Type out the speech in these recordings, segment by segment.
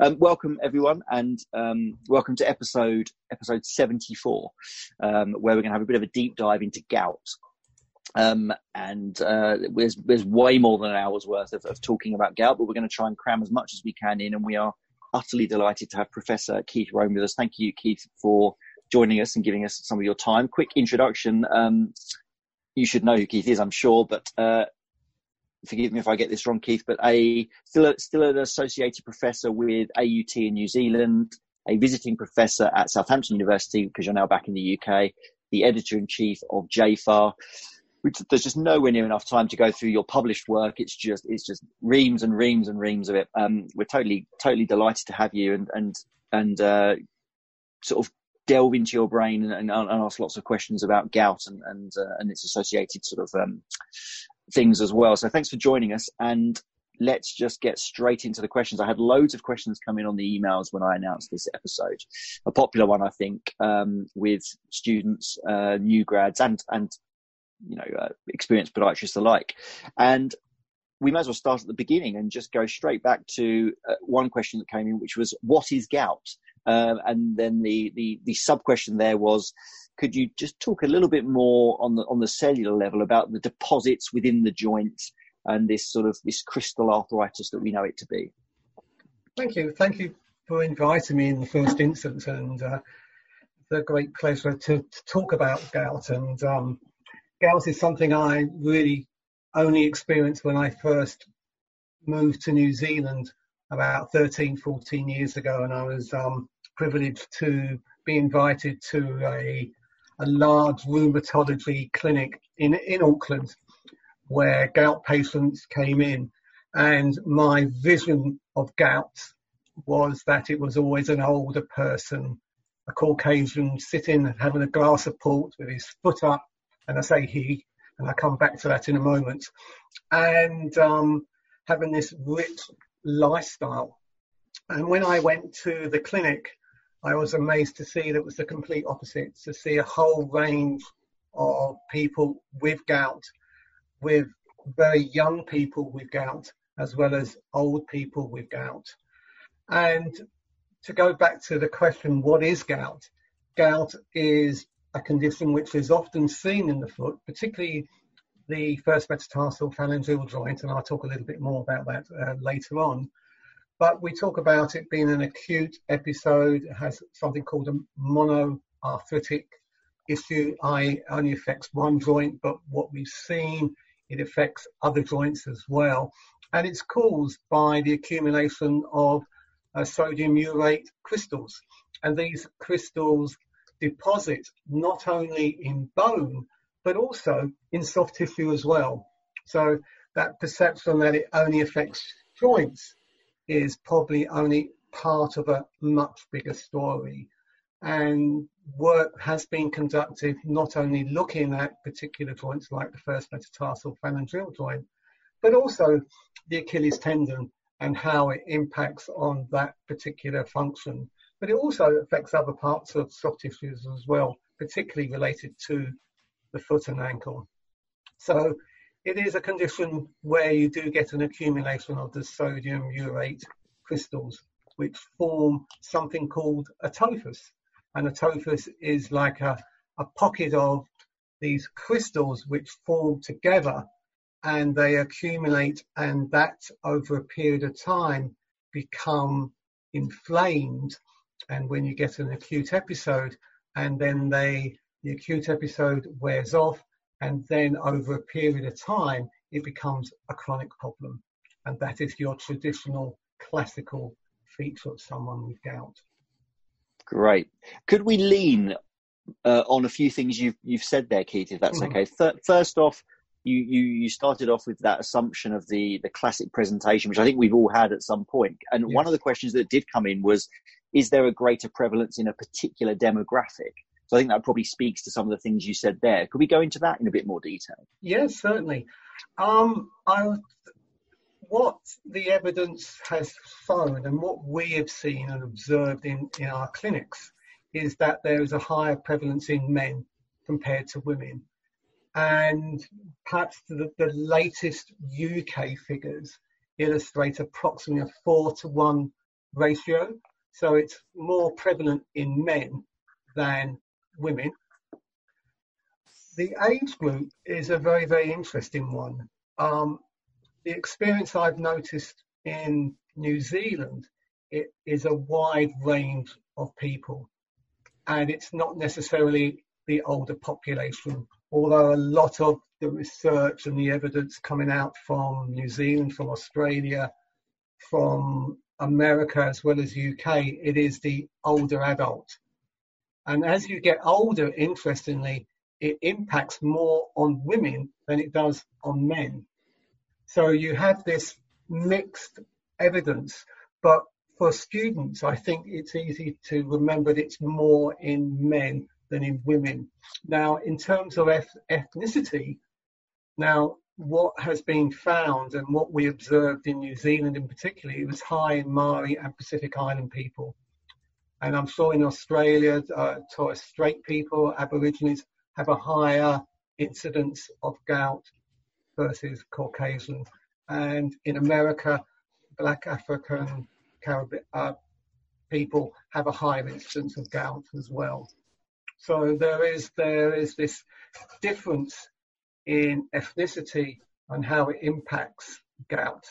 Um, welcome everyone, and um, welcome to episode episode seventy four, um, where we're going to have a bit of a deep dive into gout. Um, and uh, there's there's way more than an hour's worth of, of talking about gout, but we're going to try and cram as much as we can in, and we are utterly delighted to have Professor Keith Rome with us. Thank you, Keith, for joining us and giving us some of your time. Quick introduction. Um, you should know who Keith is, I'm sure, but uh, forgive me if I get this wrong, Keith, but a still a, still an associated professor with AUT in New Zealand, a visiting professor at Southampton University because you're now back in the UK, the editor in chief of JFAR. There's just nowhere near enough time to go through your published work. It's just it's just reams and reams and reams of it. Um, we're totally totally delighted to have you and and and uh, sort of delve into your brain and, and, and, ask lots of questions about gout and and, uh, and its associated sort of um, things as well. So thanks for joining us. And let's just get straight into the questions. I had loads of questions come in on the emails when I announced this episode. A popular one, I think, um, with students, uh, new grads, and and you know uh, experienced podiatrists alike. And we might as well start at the beginning and just go straight back to uh, one question that came in, which was, "What is gout?" Um, and then the the the sub question there was, could you just talk a little bit more on the on the cellular level about the deposits within the joint and this sort of this crystal arthritis that we know it to be? Thank you, thank you for inviting me in the first instance, and uh, a great pleasure to, to talk about gout. And um, gout is something I really only experienced when I first moved to New Zealand about 13, 14 years ago, and I was um, privileged to be invited to a a large rheumatology clinic in, in Auckland where gout patients came in. And my vision of gout was that it was always an older person, a Caucasian sitting and having a glass of port with his foot up. And I say he, and I come back to that in a moment. And um, having this rich lifestyle. And when I went to the clinic, I was amazed to see that it was the complete opposite, to see a whole range of people with gout, with very young people with gout, as well as old people with gout. And to go back to the question, what is gout? Gout is a condition which is often seen in the foot, particularly the first metatarsal phalangeal joint, and I'll talk a little bit more about that uh, later on. But we talk about it being an acute episode. It has something called a monoarthritic issue. I only affects one joint, but what we've seen, it affects other joints as well. And it's caused by the accumulation of uh, sodium urate crystals. And these crystals deposit not only in bone, but also in soft tissue as well. So that perception that it only affects joints is probably only part of a much bigger story. And work has been conducted not only looking at particular joints like the first metatarsal phalangeal joint, but also the Achilles tendon and how it impacts on that particular function. But it also affects other parts of soft tissues as well, particularly related to the foot and ankle. So it is a condition where you do get an accumulation of the sodium urate crystals, which form something called a tophus. And a tophus is like a, a pocket of these crystals which form together and they accumulate and that over a period of time become inflamed and when you get an acute episode and then they the acute episode wears off and then over a period of time, it becomes a chronic problem. And that is your traditional classical feature of someone with gout. Great. Could we lean uh, on a few things you've you've said there, Keith? If that's mm-hmm. okay. Th- first off, you, you you started off with that assumption of the the classic presentation, which I think we've all had at some point. And yes. one of the questions that did come in was, is there a greater prevalence in a particular demographic? So I think that probably speaks to some of the things you said there. Could we go into that in a bit more detail? Yes, certainly. Um, I, what the evidence has shown and what we have seen and observed in, in our clinics is that there is a higher prevalence in men compared to women. And perhaps the, the latest UK figures illustrate approximately a four to one ratio, so it's more prevalent in men than women. The age group is a very, very interesting one. Um, the experience I've noticed in New Zealand it is a wide range of people, and it's not necessarily the older population. Although a lot of the research and the evidence coming out from New Zealand, from Australia, from America as well as UK, it is the older adult. And as you get older, interestingly, it impacts more on women than it does on men. So you have this mixed evidence, but for students, I think it's easy to remember that it's more in men than in women. Now, in terms of ethnicity, now what has been found and what we observed in New Zealand in particular, it was high in Maori and Pacific Island people. And I'm sure in Australia, uh, Torres Strait people, Aborigines, have a higher incidence of gout versus Caucasian. And in America, Black African Caribbean uh, people have a higher incidence of gout as well. So there is there is this difference in ethnicity and how it impacts gout.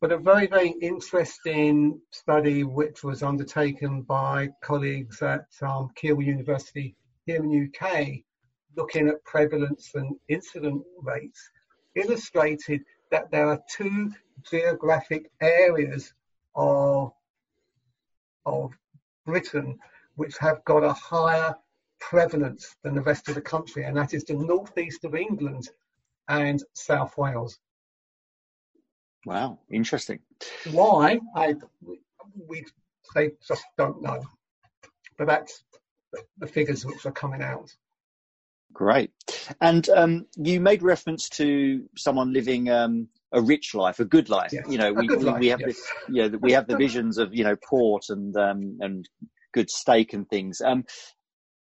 But a very, very interesting study which was undertaken by colleagues at um, Keele University here in the UK, looking at prevalence and incident rates, illustrated that there are two geographic areas of, of Britain which have got a higher prevalence than the rest of the country, and that is the northeast of England and South Wales. Wow, interesting. Why? I we they just don't know, but that's the figures which are coming out. Great, and um, you made reference to someone living um, a rich life, a good life. Yes. You know, we, we, life, we, have yes. this, you know, we have the visions of you know port and um, and good steak and things. Um,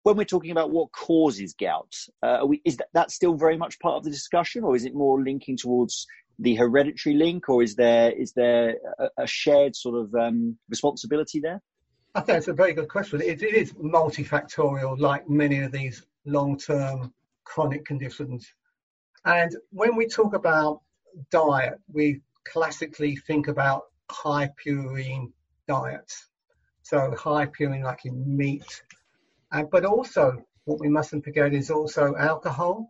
when we're talking about what causes gout, uh, we, is that, that still very much part of the discussion, or is it more linking towards the hereditary link, or is there is there a, a shared sort of um, responsibility there? I think it's a very good question. It, it is multifactorial, like many of these long-term chronic conditions. And when we talk about diet, we classically think about high purine diets. So high purine, like in meat, uh, but also, what we mustn't forget is also alcohol,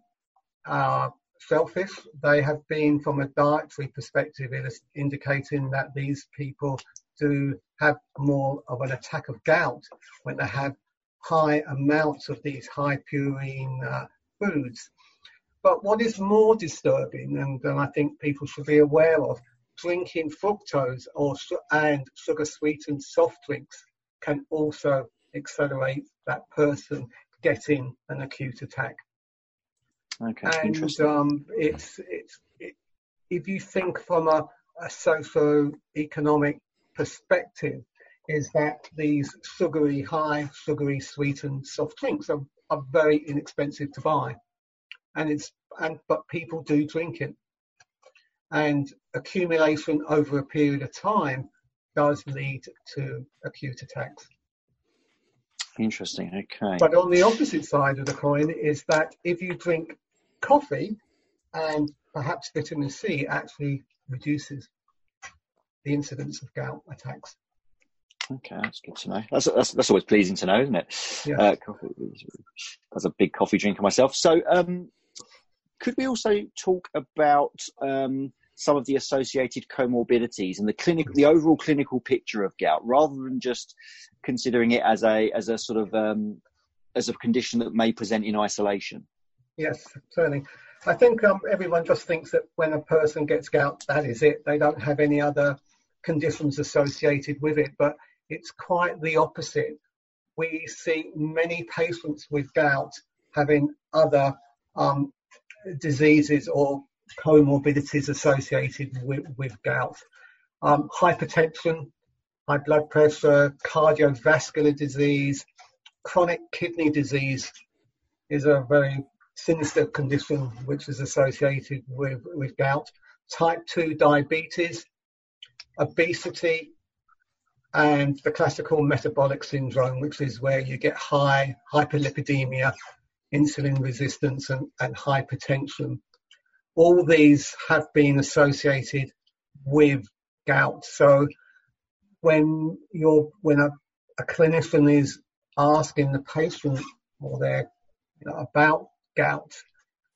uh, shellfish. They have been, from a dietary perspective, indicating that these people do have more of an attack of gout when they have high amounts of these high purine uh, foods. But what is more disturbing, and, and I think people should be aware of, drinking fructose or and sugar sweetened soft drinks can also accelerate that person getting an acute attack. Okay, and interesting. um, it's it's it, if you think from a, a socio-economic perspective, is that these sugary, high sugary, sweetened soft drinks are, are very inexpensive to buy, and it's and but people do drink it, and accumulation over a period of time does lead to acute attacks. Interesting. Okay. But on the opposite side of the coin is that if you drink coffee and perhaps vitamin C actually reduces the incidence of gout attacks. Okay, that's good to know. That's that's, that's always pleasing to know, isn't it? Yes. Uh, coffee. As a big coffee drinker myself, so um, could we also talk about um, some of the associated comorbidities and the clinical, the overall clinical picture of gout, rather than just considering it as a as a sort of um, as a condition that may present in isolation? Yes, certainly. I think um, everyone just thinks that when a person gets gout, that is it. They don't have any other conditions associated with it, but it's quite the opposite. We see many patients with gout having other um, diseases or comorbidities associated with, with gout. Um, hypertension, high blood pressure, cardiovascular disease, chronic kidney disease is a very sinister condition which is associated with, with gout. Type 2 diabetes, obesity, and the classical metabolic syndrome, which is where you get high hyperlipidemia, insulin resistance, and, and hypertension. All these have been associated with gout. So when you're when a, a clinician is asking the patient or their you know, about gout,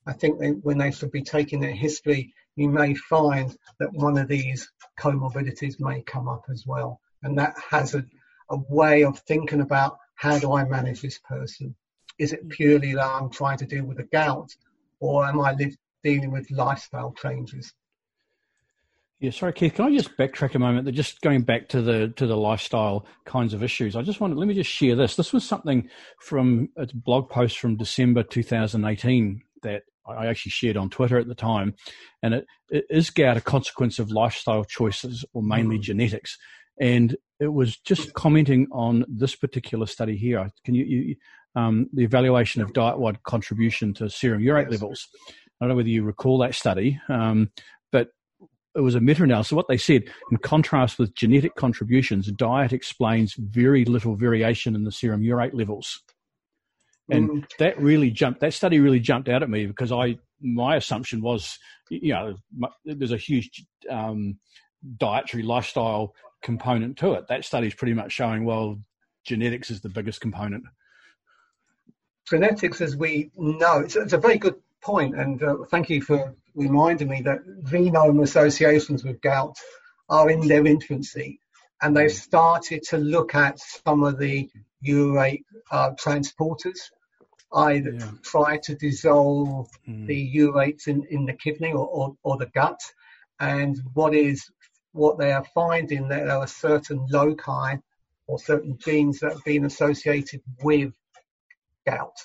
I think they, when they should be taking their history, you may find that one of these comorbidities may come up as well. And that has a, a way of thinking about how do I manage this person? Is it purely that I'm trying to deal with the gout or am I li- dealing with lifestyle changes? Yeah, sorry, Keith. Can I just backtrack a moment? Just going back to the to the lifestyle kinds of issues. I just wanted let me just share this. This was something from a blog post from December 2018 that I actually shared on Twitter at the time, and it, it is gout a consequence of lifestyle choices or mainly mm. genetics? And it was just commenting on this particular study here. Can you, you um, the evaluation of diet-wide contribution to serum urate levels? I don't know whether you recall that study, um, but it was a meta-analysis. What they said, in contrast with genetic contributions, diet explains very little variation in the serum urate levels. And mm. that really jumped. That study really jumped out at me because I my assumption was, you know, there's a huge um, dietary lifestyle component to it. That study is pretty much showing well, genetics is the biggest component. Genetics, as we know, it's, it's a very good point, and uh, thank you for reminding me that genome associations with gout are in their infancy, and they've started to look at some of the urate uh, transporters. I yeah. try to dissolve mm. the urates in, in the kidney or, or, or the gut, and what is what they are finding that there are certain loci or certain genes that have been associated with gout.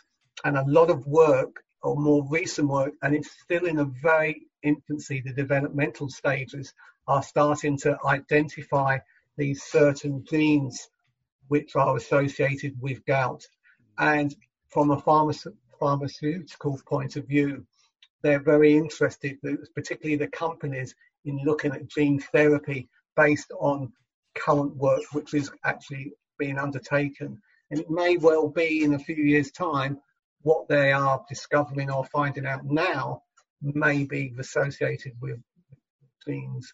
And a lot of work or more recent work, and it's still in a very infancy, the developmental stages are starting to identify these certain genes which are associated with gout. And from a pharma- pharmaceutical point of view, they're very interested, particularly the companies, in looking at gene therapy based on current work which is actually being undertaken. And it may well be in a few years' time what they are discovering or finding out now may be associated with genes.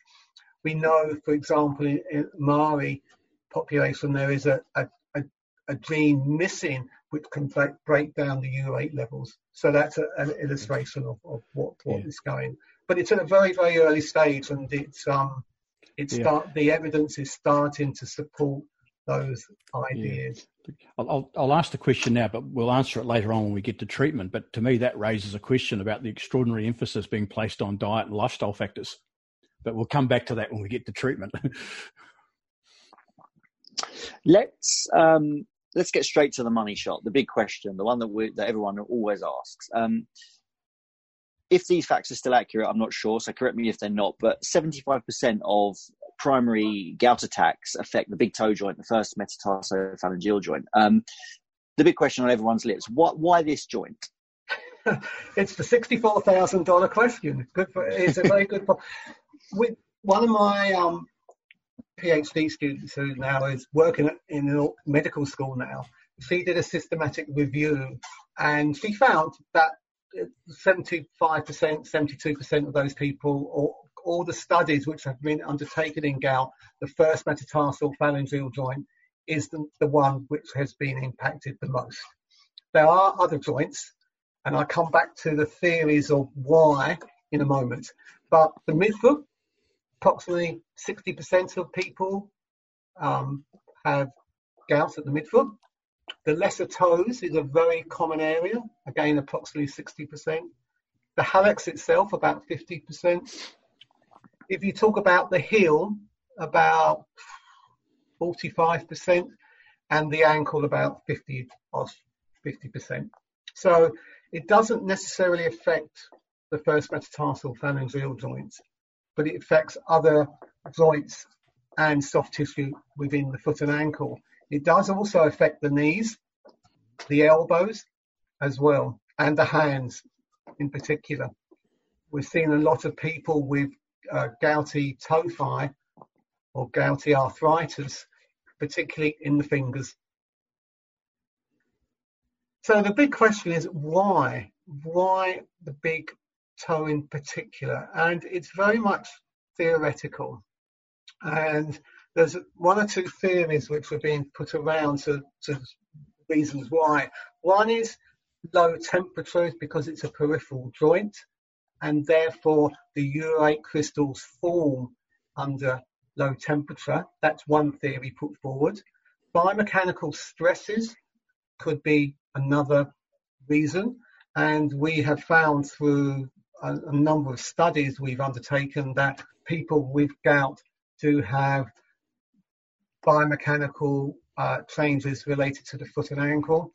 We know, for example, in, Maori population, there is a, a, a, a gene missing which can break, break down the urate levels. So that's a, an illustration of, of what, what yeah. is going but it's at a very very early stage, and it's um it's yeah. start the evidence is starting to support those ideas. Yeah. I'll, I'll ask the question now, but we'll answer it later on when we get to treatment. But to me, that raises a question about the extraordinary emphasis being placed on diet and lifestyle factors. But we'll come back to that when we get to treatment. let's um, let's get straight to the money shot, the big question, the one that we, that everyone always asks. Um, if these facts are still accurate, I'm not sure, so correct me if they're not, but 75% of primary gout attacks affect the big toe joint, the first metatarsophalangeal joint. Um, the big question on everyone's lips, what, why this joint? it's the $64,000 question. Good for, it's a very good point. With one of my um, PhD students who now is working in medical school now, she did a systematic review and she found that 75%, 72% of those people, or all the studies which have been undertaken in gout, the first metatarsal phalangeal joint is the, the one which has been impacted the most. There are other joints, and I'll come back to the theories of why in a moment. But the midfoot, approximately 60% of people um, have gout at the midfoot. The lesser toes is a very common area, again, approximately 60%. The hallux itself, about 50%. If you talk about the heel, about 45%, and the ankle, about 50 or 50%. So it doesn't necessarily affect the first metatarsal phalangeal joints, but it affects other joints and soft tissue within the foot and ankle. It does also affect the knees, the elbows as well, and the hands in particular. We're seeing a lot of people with uh, gouty tophi or gouty arthritis particularly in the fingers. So the big question is why? Why the big toe in particular? And it's very much theoretical. And there's one or two theories which are being put around to, to reasons why. One is low temperatures because it's a peripheral joint, and therefore the urate crystals form under low temperature. That's one theory put forward. Biomechanical stresses could be another reason, and we have found through a, a number of studies we've undertaken that people with gout do have biomechanical uh, changes related to the foot and ankle.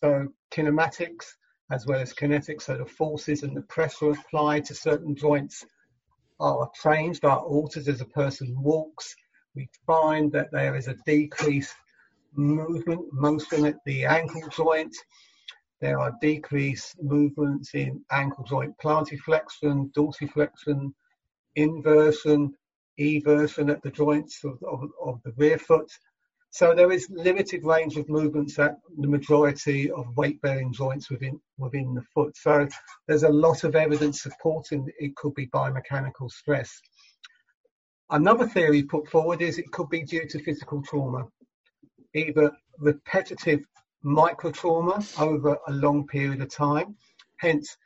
So kinematics as well as kinetics, so the forces and the pressure applied to certain joints are changed, are altered as a person walks. We find that there is a decreased movement, motion at the ankle joint. There are decreased movements in ankle joint plantarflexion, dorsiflexion, inversion, eversion at the joints of, of, of the rear foot. So there is limited range of movements at the majority of weight-bearing joints within within the foot. So there's a lot of evidence supporting it could be biomechanical stress. Another theory put forward is it could be due to physical trauma, either repetitive micro trauma over a long period of time. Hence,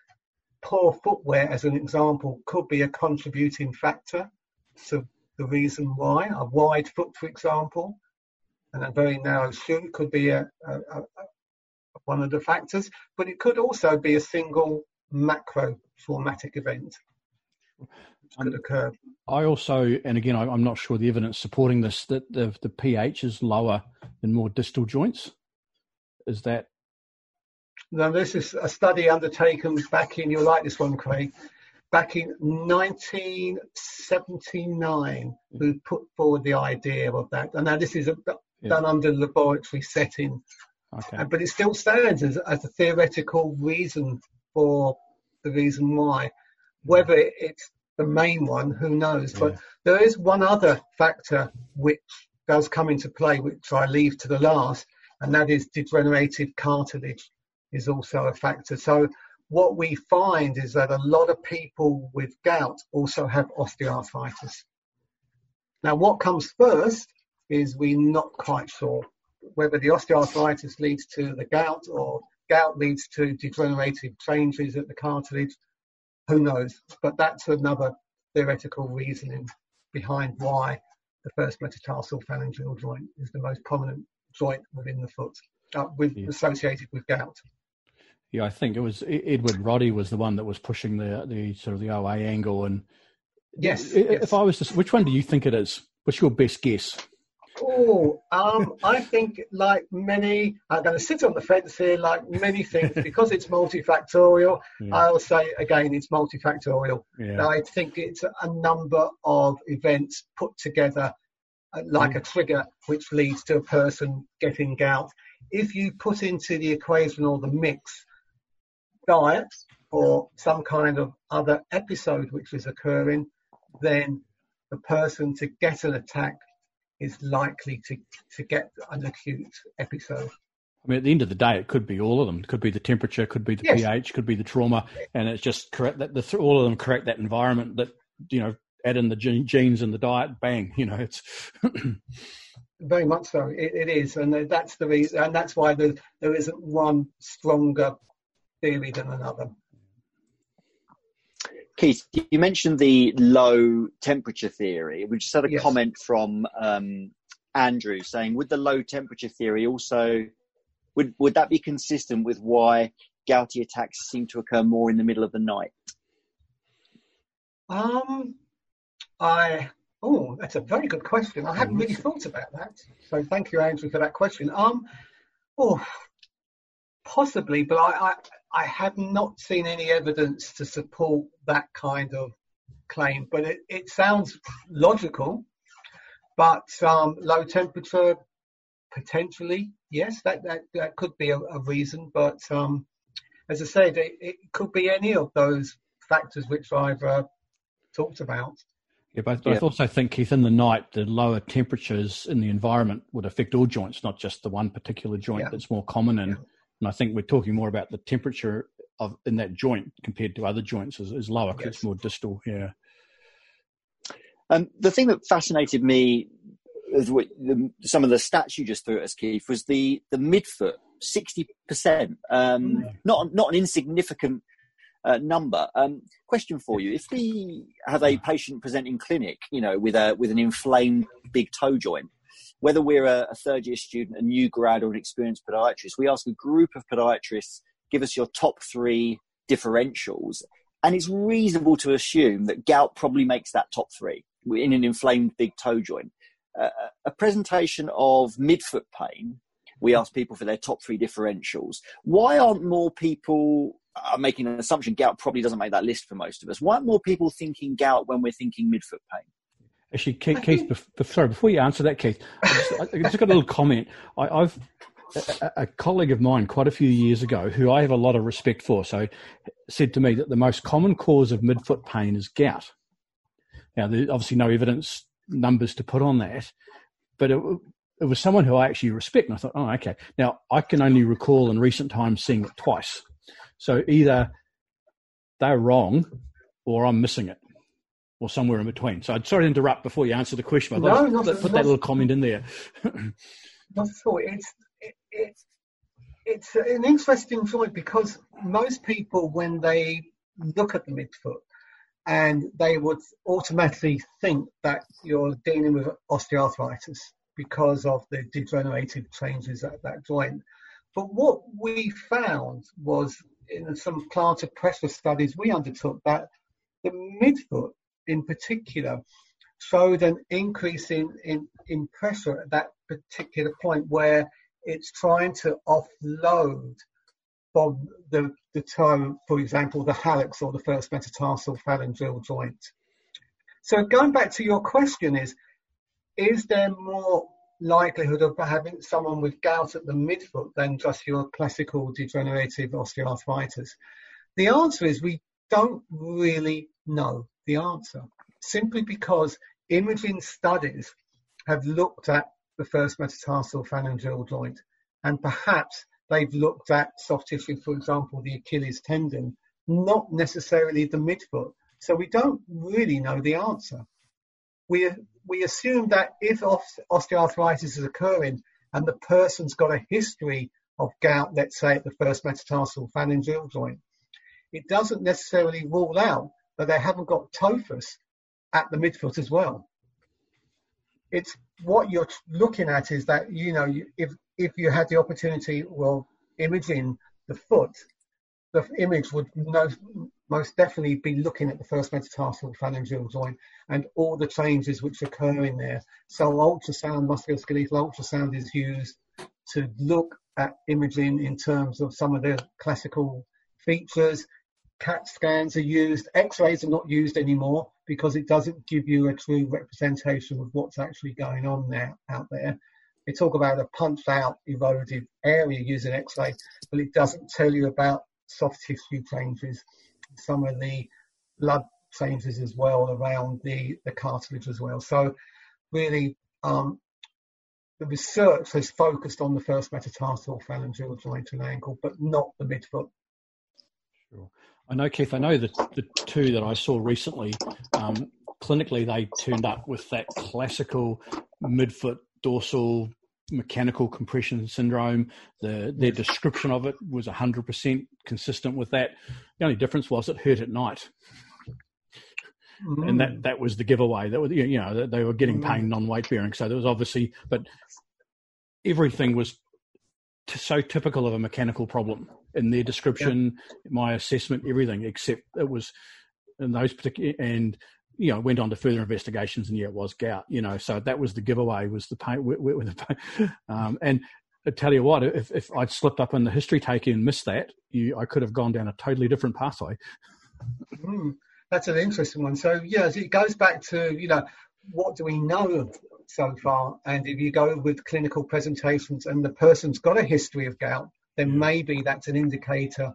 poor footwear, as an example, could be a contributing factor to the reason why. A wide foot, for example, and a very narrow shoe could be a, a, a, one of the factors, but it could also be a single macro traumatic event could occur. I also, and again, I, am not sure the evidence supporting this, that the, the pH is lower in more distal joints. Is that? Now, this is a study undertaken back in, you'll like this one, Craig, back in 1979, who put forward the idea of that. And now this is a, yeah. done under laboratory setting. Okay. But it still stands as, as a theoretical reason for the reason why. Whether it's the main one, who knows? Yeah. But there is one other factor which does come into play, which I leave to the last, and that is degenerative cartilage is also a factor. So what we find is that a lot of people with gout also have osteoarthritis. Now, what comes first is we're not quite sure whether the osteoarthritis leads to the gout or gout leads to degenerative changes at the cartilage. Who knows? But that's another theoretical reasoning behind why the first metatarsal phalangeal joint is the most prominent joint within the foot, uh, with, yeah. associated with gout. Yeah, I think it was Edward Roddy was the one that was pushing the the sort of the OA angle. And yes, if yes. I was to, which one do you think it is? What's your best guess? Oh, um, I think like many, I'm going to sit on the fence here, like many things, because it's multifactorial. Yeah. I'll say again, it's multifactorial. Yeah. I think it's a number of events put together uh, like mm. a trigger, which leads to a person getting gout. If you put into the equation or the mix diet or some kind of other episode which is occurring, then the person to get an attack is likely to, to get an acute episode. I mean, at the end of the day, it could be all of them. It could be the temperature, could be the yes. pH, could be the trauma, and it's just correct that the, all of them correct that environment that you know add in the genes and the diet. Bang, you know, it's very much so. It, it is, and that's the reason, and that's why there, there isn't one stronger theory than another. Keith, you mentioned the low temperature theory. We just had a yes. comment from um, Andrew saying, would the low temperature theory also would would that be consistent with why gouty attacks seem to occur more in the middle of the night? Um, I oh, that's a very good question. I hadn't really thought about that. So thank you, Andrew, for that question. Um, oh, possibly, but I, I I have not seen any evidence to support that kind of claim, but it, it sounds logical. But um, low temperature, potentially, yes, that, that, that could be a, a reason. But um, as I said, it, it, could be any of those factors which I've uh, talked about. Yeah, but, but I also think, Keith, in the night, the lower temperatures in the environment would affect all joints, not just the one particular joint yeah. that's more common in. Yeah. And I think we're talking more about the temperature of in that joint compared to other joints is, is lower because yes. it's more distal. Yeah. Um, the thing that fascinated me, what, the, some of the stats you just threw at us, Keith, was the the midfoot, sixty percent. Um, mm. Not not an insignificant uh, number. Um, question for you: If we have a patient presenting clinic, you know, with a with an inflamed big toe joint, whether we're a, a third year student, a new grad, or an experienced podiatrist, we ask a group of podiatrists, give us your top three differentials, and it's reasonable to assume that gout probably makes that top three in an inflamed big toe joint. Uh, a presentation of midfoot pain, we ask people for their top three differentials. Why aren't more people I'm making an assumption gout probably doesn't make that list for most of us. Why aren't more people thinking gout when we're thinking midfoot pain? Actually, Keith, Keith sorry, before you answer that, Keith, I just, I just got a little comment. I, have a, a, colleague of mine quite a few years ago, who I have a lot of respect for, so said to me that the most common cause of midfoot pain is gout. Now, there's obviously no evidence numbers to put on that, but it, it was someone who I actually respect, and I thought, oh, okay. Now, I can only recall in recent times seeing it twice. So either they're wrong or I'm missing it or somewhere in between. So I'd sorry to interrupt before you answer the question. But no, not, put that little comment in there. not at all. It's, it, it's, it's an interesting point because most people, when they look at the midfoot, and they would automatically think that you're dealing with osteoarthritis because of the degenerative changes at that joint. But what we found was in some plantar pressure studies we undertook that the midfoot in particular showed an increase in, in, in pressure at that particular point where it's trying to offload from the, the toe, for example, the hallux or the first metatarsal phalangeal joint. So going back to your question is, is there more likelihood of having someone with gout at the midfoot than just your classical degenerative osteoarthritis? The answer is we don't really know the answer, simply because imaging studies have looked at the first metatarsal phalangeal joint, and perhaps they've looked at soft tissue, for example, the Achilles tendon, not necessarily the midfoot. So we don't really know the answer. We we assume that if osteoarthritis is occurring and the person's got a history of gout, let's say at the first metatarsal phalangeal joint, it doesn't necessarily rule out that they haven't got tophus at the midfoot as well. It's what you're looking at is that you know if if you had the opportunity, well, imaging the foot, the image would most, most definitely be looking at the first metatarsal phalangeal joint and all the changes which occur in there. So ultrasound, musculoskeletal ultrasound is used to look at imaging in terms of some of the classical features. CAT scans are used. X-rays are not used anymore because it doesn't give you a true representation of what's actually going on there out there. They talk about a punched out eroded area using X-ray, but it doesn't tell you about soft tissue changes, some of the blood changes as well around the, the cartilage as well. So really, um, the research has focused on the first metatarsal phalangeal joint and ankle, but not the midfoot. I know, Keith, I know that the two that I saw recently, um, clinically, they turned up with that classical midfoot dorsal mechanical compression syndrome. The, their description of it was 100% consistent with that. The only difference was it hurt at night. Mm. And that, mm. that was the giveaway. That was, you know, they were getting pain mm. non weight bearing. So there was obviously, but everything was t- so typical of a mechanical problem in their description, yeah. my assessment, everything, except it was in those particular, and you know, went on to further investigations, and yeah, it was gout. You know, so that was the giveaway was the pain with, with the pain. Um, and I tell you what, if, if I'd slipped up in the history taking and missed that, you, I could have gone down a totally different pathway. Mm, that's an interesting one. So yes, it goes back to you know what do we know so far, and if you go with clinical presentations and the person's got a history of gout, then maybe that's an indicator,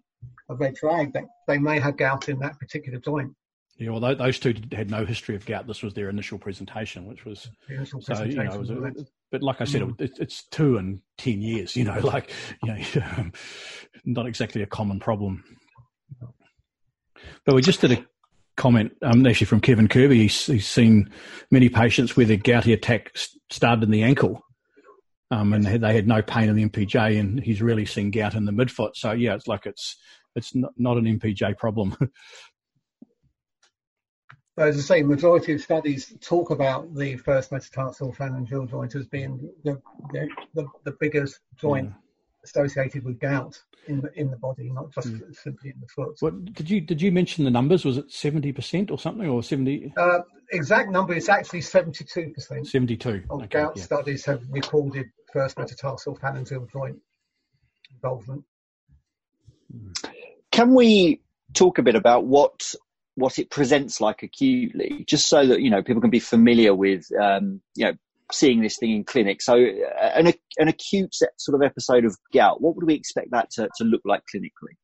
of red flag that they may have gout in that particular joint. Yeah, well, those two had no history of gout. This was their initial presentation, which was Initial so you know. Was a, but like I said, Mm. it, it's two and ten years. You know, like you know, not exactly a common problem. But we just did a comment, um, actually from Kevin Kirby. He's, he's seen many patients where their gouty attack started in the ankle, um, and they had, they had no pain in the MPJ, and he's really seen gout in the midfoot. So yeah, it's like it's it's not, not an MPJ problem. But as I say, majority of studies talk about the first metatarsal phalangeal joint as being the the, the, the biggest joint associated with gout in the in the body, not just Mm. simply in the foot. what did you did you mention the numbers? Was it seventy percent or something, or 70, Uh, exact number is actually 72% 72? of Okay, gout yeah. studies have recorded first metatarsal phalangeal joint involvement. Can we talk a bit about what what it presents like acutely, just so that you know people can be familiar with um, you know seeing this thing in clinic? So uh, an an acute set- sort of episode of gout, what would we expect that to, to look like clinically?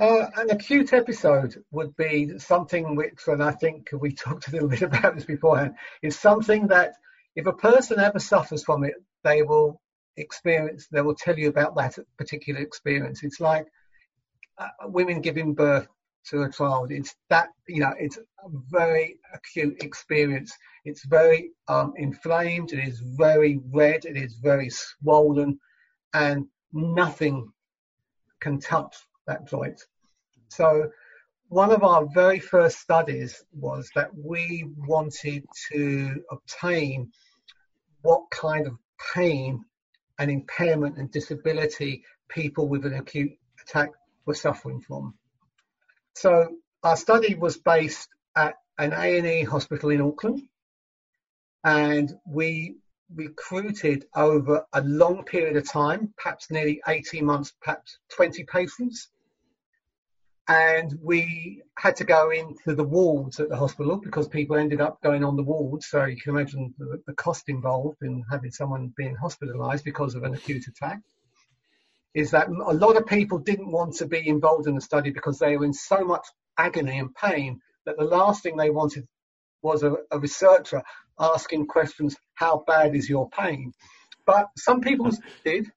Uh, an acute episode would be something which, and I think we talked a little bit about this beforehand, is something that if a person ever suffers from it, they will experience, they will tell you about that particular experience. It's like uh, women giving birth to a child. It's that, you know, it's a very acute experience. It's very um, inflamed, it is very red, it is very swollen, and nothing can touch that joint. So one of our very first studies was that we wanted to obtain what kind of pain and impairment and disability people with an acute attack were suffering from. So our study was based at an A&E hospital in Auckland and we recruited over a long period of time, perhaps nearly 18 months, perhaps 20 patients. And we had to go into the wards at the hospital because people ended up going on the wards. So you can imagine the, the cost involved in having someone being hospitalized because of an acute attack. Is that a lot of people didn't want to be involved in the study because they were in so much agony and pain that the last thing they wanted was a, a researcher asking questions, how bad is your pain? But some people did,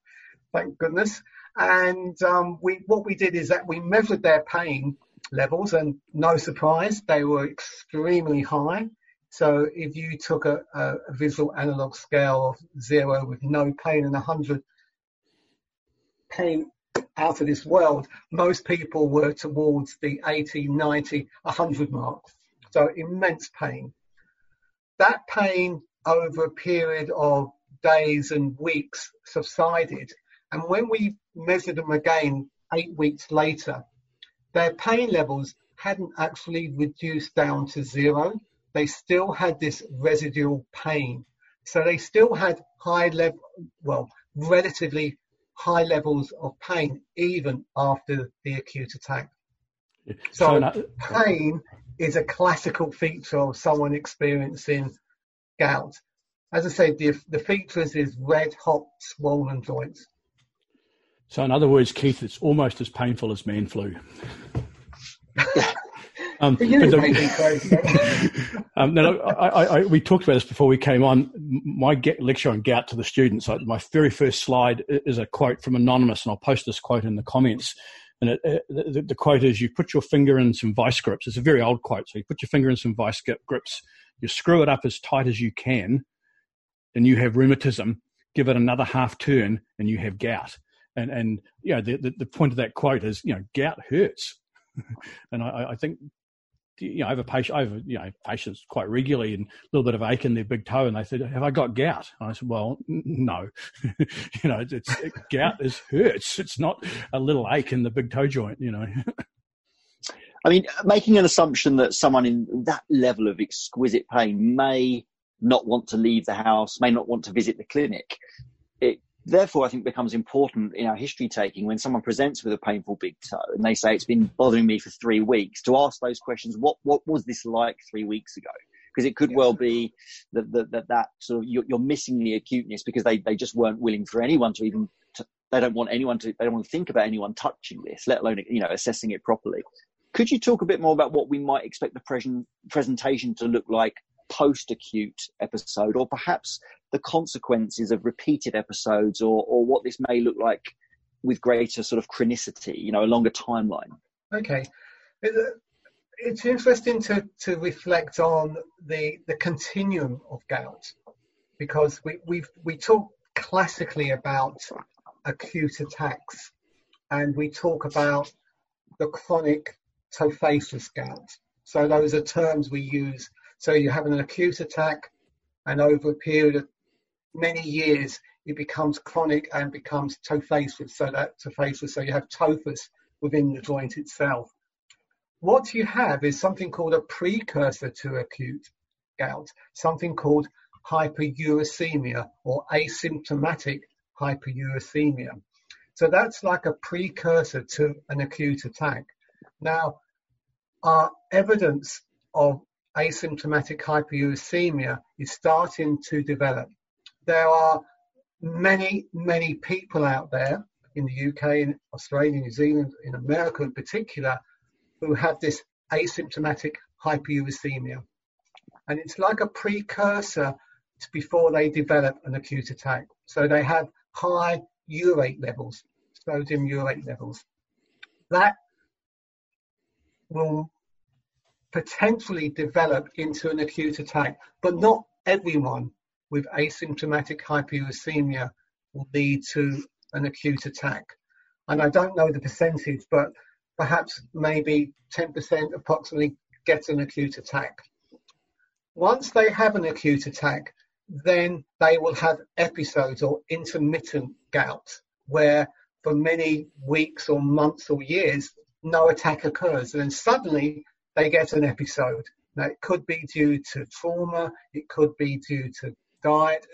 thank goodness. And um, we, what we did is that we measured their pain levels, and no surprise, they were extremely high. So if you took a, a, visual analog scale of zero with no pain and 100 pain out of this world, most people were towards the 80, 90, 100 mark. So immense pain. That pain over a period of days and weeks subsided. And when we measured them again eight weeks later, their pain levels hadn't actually reduced down to zero. They still had this residual pain. So they still had high level, well, relatively high levels of pain even after the acute attack. So, So, pain is a classical feature of someone experiencing gout. As I said, the, the features is red, hot, swollen joints. So, in other words, Keith, it's almost as painful as man flu. um, the- may be crazy. um, no, I, I, I, we talked about this before we came on. My lecture on gout to the students. My very first slide is a quote from Anonymous, and I'll post this quote in the comments. And it, uh, the, the quote is: "You put your finger in some vice grips." It's a very old quote. So you put your finger in some vice grips. You screw it up as tight as you can, and you have rheumatism. Give it another half turn, and you have gout. And and you know the, the, the point of that quote is you know gout hurts, and I, I- think you know I have a patient I have you know patients quite regularly and a little bit of ache in their big toe, and they said, "Have I got gout?" And I said, "Well, n- no, you know it's, it's it, gout is hurts. It's not a little ache in the big toe joint, you know." I mean, making an assumption that someone in that level of exquisite pain may not want to leave the house, may not want to visit the clinic. Therefore, I think, becomes important in our history taking when someone presents with a painful big toe and they say it's been bothering me for three weeks to ask those questions. What what was this like three weeks ago? Because it could well be that that, that, that sort of you're, you're missing the acuteness because they, they just weren't willing for anyone to even. To, they don't want anyone to. They don't want to think about anyone touching this, let alone you know assessing it properly. Could you talk a bit more about what we might expect the pre- presentation to look like post acute episode, or perhaps the consequences of repeated episodes, or, or what this may look like with greater sort of chronicity, you know, a longer timeline? Okay. It's interesting to, to reflect on the, the continuum of gout because we, we we talk classically about acute attacks and we talk about the chronic tophaceous gout. So those are terms we use. So you have an acute attack and over a period of many years it becomes chronic and becomes tophaceous. So that tophaceous, so you have tophus within the joint itself. What you have is something called a precursor to acute gout, something called hyperuricemia or asymptomatic hyperuricemia. So that's like a precursor to an acute attack. Now, our evidence of asymptomatic hyperuricemia is starting to develop. There are many, many people out there in the UK, in Australia, New Zealand, in America in particular, who have this asymptomatic hyperuricemia. And it's like a precursor before they develop an acute attack. So they have high urate levels, sodium urate levels. That will potentially develop into an acute attack, but not everyone with asymptomatic hyperuricemia will lead to an acute attack. And I don't know the percentage, but perhaps maybe 10% approximately get an acute attack. Once they have an acute attack, then they will have episodes or intermittent gout where for many weeks or months or years no attack occurs and then suddenly they get an episode. Now it could be due to trauma, it could be due to diet.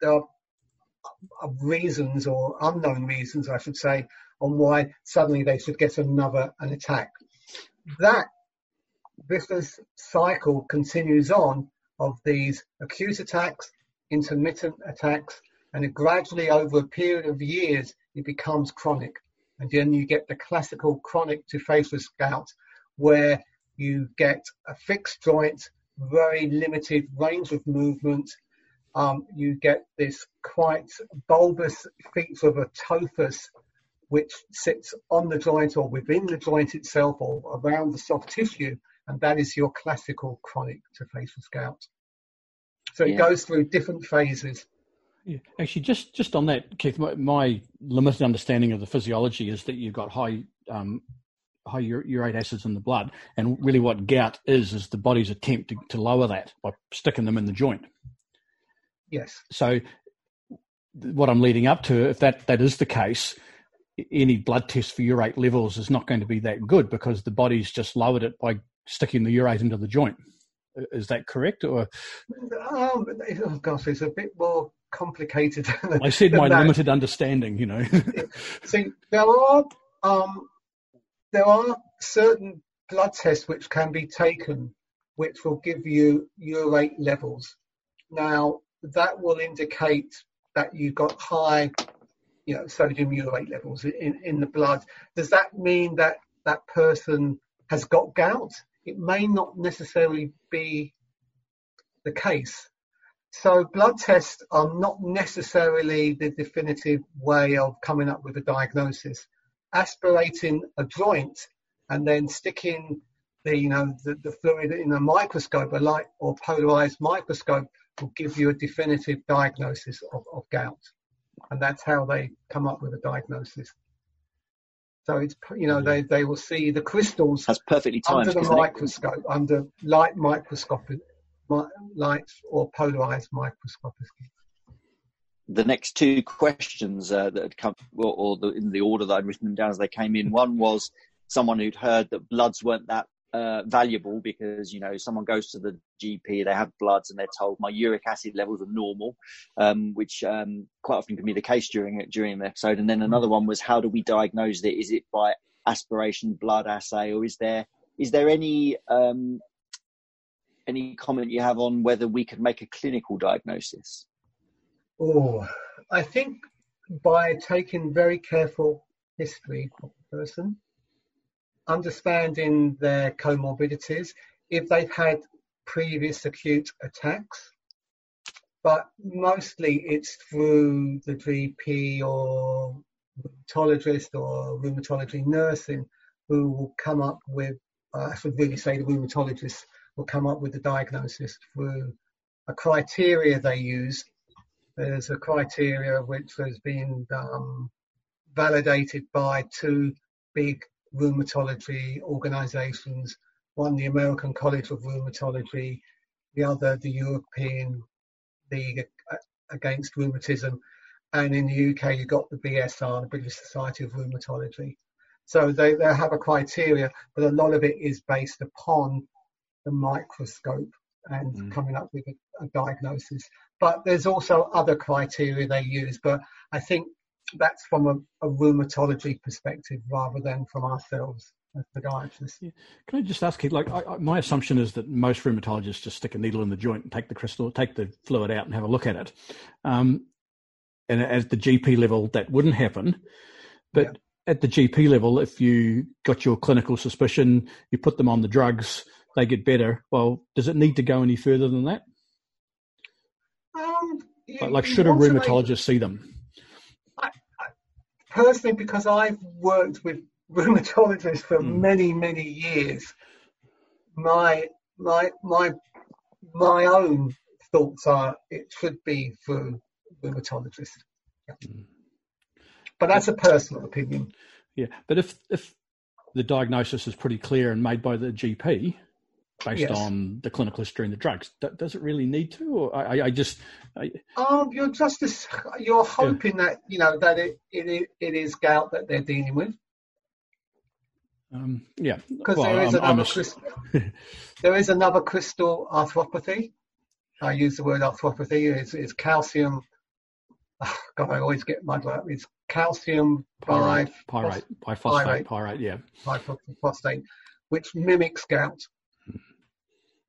There are reasons or unknown reasons, I should say, on why suddenly they should get another an attack. That vicious cycle continues on of these acute attacks, intermittent attacks, and gradually over a period of years it becomes chronic. And then you get the classical chronic tophaceous gout where you get a fixed joint, very limited range of movement. Um, you get this quite bulbous feature of a tophus which sits on the joint or within the joint itself or around the soft tissue, and that is your classical chronic tophaceous gout. So it yeah. goes through different phases. Yeah. Actually, just just on that, Keith, my, my, limited understanding of the physiology is that you've got high um, high urate acids in the blood, and really what gout is is the body's attempt to, to lower that by sticking them in the joint. Yes. So, what I'm leading up to, if that that is the case, any blood test for urate levels is not going to be that good because the body's just lowered it by sticking the urate into the joint. Is that correct? Or um, oh gosh, it's a bit more complicated. I said my that. limited understanding. You know. See, there are um, there are certain blood tests which can be taken, which will give you urate levels. Now that will indicate that you've got high you know, sodium urate levels in, in the blood. Does that mean that that person has got gout? It may not necessarily be the case. So blood tests are not necessarily the definitive way of coming up with a diagnosis. Aspirating a joint and then sticking the you know the, the fluid in a microscope, a light or polarized microscope, will give you a definitive diagnosis of, of gout and that's how they come up with a diagnosis. So it's you know they, they will see the crystals that's perfectly timed, under the microscope, it? under light microscopic light or polarized microscopy. The next two questions uh, that had come, or, or the, in the order that I'd written them down as they came in, one was someone who'd heard that bloods weren't that uh, valuable because you know someone goes to the GP, they have bloods, and they're told my uric acid levels are normal, um, which um, quite often can be the case during during the episode. And then another one was how do we diagnose it? Is it by aspiration blood assay, or is there is there any um, any comment you have on whether we could make a clinical diagnosis? Oh, I think by taking very careful history of the person understanding their comorbidities, if they've had previous acute attacks, but mostly it's through the GP or rheumatologist or rheumatology nursing who will come up with, uh, I should really say the rheumatologist will come up with the diagnosis through a criteria they use. There's a criteria which has been um, validated by two big rheumatology organizations, one the American College of Rheumatology, the other the European League Against Rheumatism, and in the UK you've got the BSR, the British Society of Rheumatology. So they, they have a criteria, but a lot of it is based upon the microscope and mm. coming up with a, a, diagnosis. But there's also other criteria they use, but I think that's from a, a rheumatology perspective rather than from ourselves as podiatrists. Yeah. Can I just ask you, like, I, I, my assumption is that most rheumatologists just stick a needle in the joint and take the crystal, take the fluid out and have a look at it. Um, and at the GP level, that wouldn't happen. But yeah. at the GP level, if you got your clinical suspicion, you put them on the drugs, they get better. Well, does it need to go any further than that? Like, like should a rheumatologist make, see them? I, I, personally, because I've worked with rheumatologists for mm. many, many years, my my my my own thoughts are it should be for rheumatologists. Yeah. Mm. But that's a personal opinion. Yeah, but if if the diagnosis is pretty clear and made by the GP, based yes. on the clinical history and the drugs. does it really need to, or I, I just? I, um, you're just you're hoping yeah. that you know that it, it it is gout that they're dealing with. Um, yeah, because well, there is I'm, another I'm crystal, there is another crystal arthropathy. I use the word arthropathy. It's, it's calcium. Oh, God, I always get my It's calcium pyrite, pyrite, biphosphate, pyrite, yeah, biphosphate, which mimics gout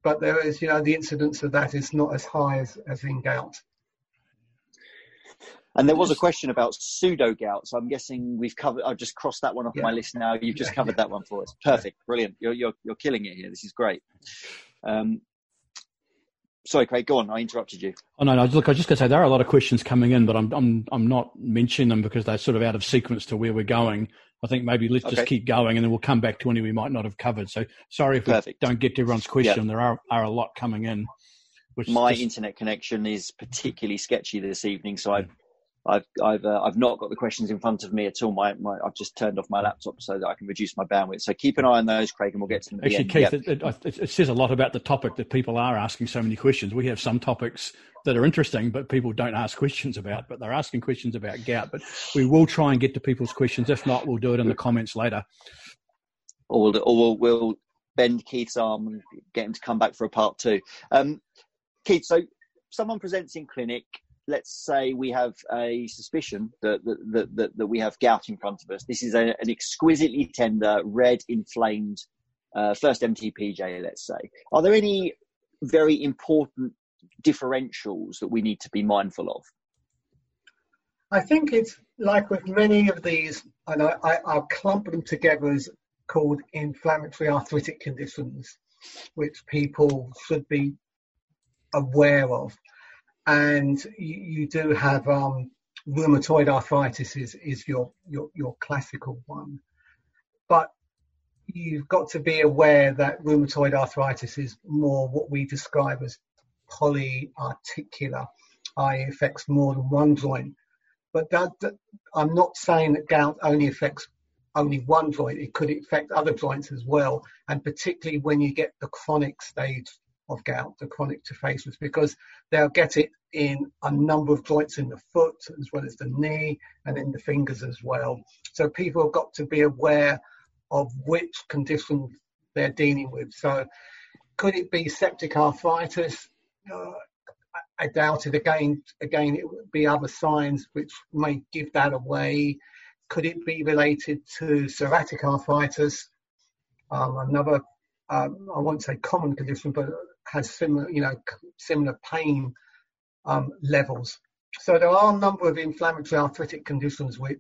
but there is, you know, the incidence of that is not as high as, as in gout. And there was a question about pseudo gout, so I'm guessing we've covered. I've just crossed that one off yeah. my list now. You've just yeah, covered yeah. that one for us. Perfect, brilliant. You're you're you're killing it here. This is great. Um, sorry, Craig. Go on. I interrupted you. Oh no, no. Look, I was just going to say there are a lot of questions coming in, but I'm I'm I'm not mentioning them because they're sort of out of sequence to where we're going. I think maybe let's okay. just keep going and then we'll come back to any we might not have covered. So sorry if Perfect. we don't get to everyone's question. There are, are a lot coming in. My just... internet connection is particularly sketchy this evening, so I've I've I've uh, I've not got the questions in front of me at all. My, my I've just turned off my laptop so that I can reduce my bandwidth. So keep an eye on those, Craig, and we'll get to them. Actually, Keith, yep. it, it, it, says a lot about the topic that people are asking so many questions. We have some topics that are interesting, but people don't ask questions about. But they're asking questions about gout. But we will try and get to people's questions. If not, we'll do it in the comments later. Or we'll, or we'll, we'll bend Keith's arm and get him to come back for a part two. Um, Keith, so someone presents in clinic let's say we have a suspicion that that, that, that we have gout in front of us. This is a, an exquisitely tender, red, inflamed uh, first MTPJ, let's say. Are there any very important differentials that we need to be mindful of? I think it's like with many of these, and I, I, I'll clump them together as called inflammatory arthritic conditions, which people should be aware of and you, you do have um, rheumatoid arthritis is, is your, your, your classical one. But you've got to be aware that rheumatoid arthritis is more what we describe as polyarticular, i.e. affects more than one joint. But that, that, I'm not saying that gout only affects only one joint. It could affect other joints as well, and particularly when you get the chronic stage of gout, the chronic tophaceous, because they'll get it in a number of joints in the foot as well as the knee and in the fingers as well. So people have got to be aware of which condition they're dealing with. So could it be septic arthritis? Uh, I doubt it. Again, again, it would be other signs which may give that away. Could it be related to psoriatic arthritis? Um, another, um, I won't say common condition, but has similar, you know, similar pain um, levels. So there are a number of inflammatory arthritic conditions which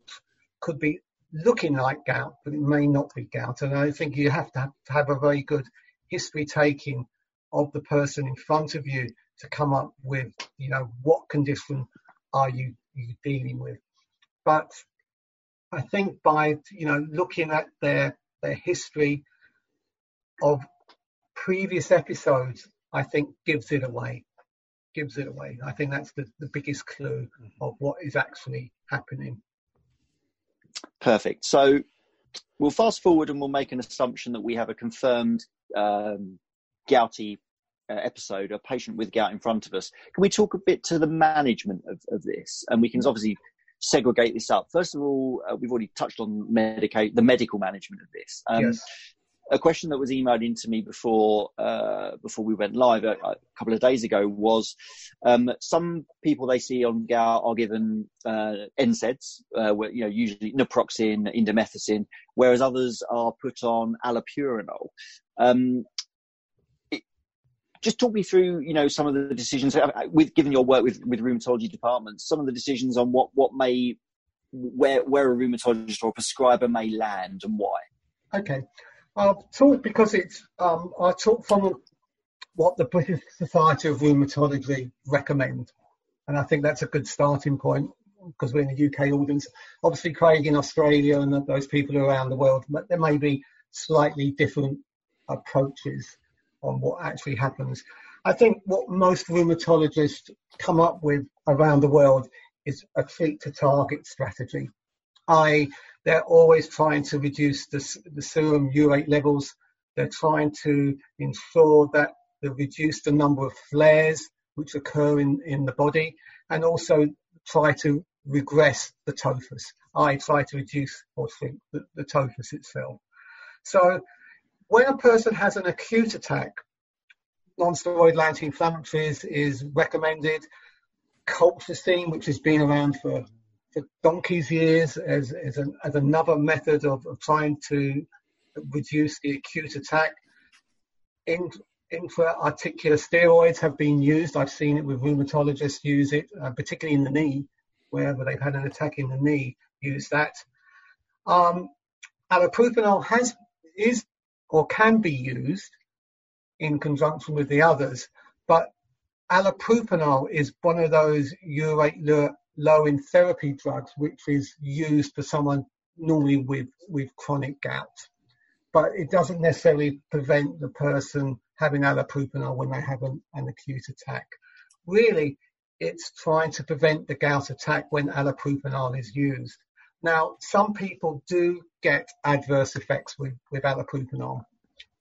could be looking like gout, but it may not be gout. And I think you have to have, to have a very good history taking of the person in front of you to come up with, you know, what condition are you, you dealing with. But I think by, you know, looking at their, their history of previous episodes, I think gives it away. Gives it away. I think that's the, the biggest clue of what is actually happening. Perfect. So we'll fast forward and we'll make an assumption that we have a confirmed um, gouty uh, episode, a patient with gout in front of us. Can we talk a bit to the management of, of this? And we can obviously segregate this up. First of all, uh, we've already touched on medicate the medical management of this. Um, yes a question that was emailed into me before uh, before we went live a, a, couple of days ago was um, some people they see on gout are given uh, NSAIDs, uh, you know, usually naproxen, indomethacin, whereas others are put on allopurinol. Um, it, just talk me through, you know, some of the decisions uh, with given your work with with rheumatology departments, some of the decisions on what what may where where a rheumatologist or a prescriber may land and why. Okay. I'll talk because it's um, I talk from what the British Society of Rheumatology recommend, and I think that's a good starting point because we're in the UK audience. Obviously, Craig in Australia and those people around the world, but there may be slightly different approaches on what actually happens. I think what most rheumatologists come up with around the world is a treat to target strategy. I they're always trying to reduce the, the serum urate levels. They're trying to ensure that they reduce the number of flares which occur in, in the body and also try to regress the tophus. I try to reduce or shrink the, the tophus itself. So when a person has an acute attack, non-steroidal anti-inflammatories is recommended. Colchicine, which has been around for donkey's years as, as, an, as another method of, of, trying to reduce the acute attack. In, intra-articular steroids have been used. I've seen it with rheumatologists use it, uh, particularly in the knee, wherever they've had an attack in the knee, use that. Um, allopurinol has is or can be used in conjunction with the others, but allopurinol is one of those urate lowering therapy drugs, which is used for someone normally with, with chronic gout. But it doesn't necessarily prevent the person having allopurinol when they have an, an acute attack. Really, it's trying to prevent the gout attack when allopurinol is used. Now, some people do get adverse effects with, with allopurinol.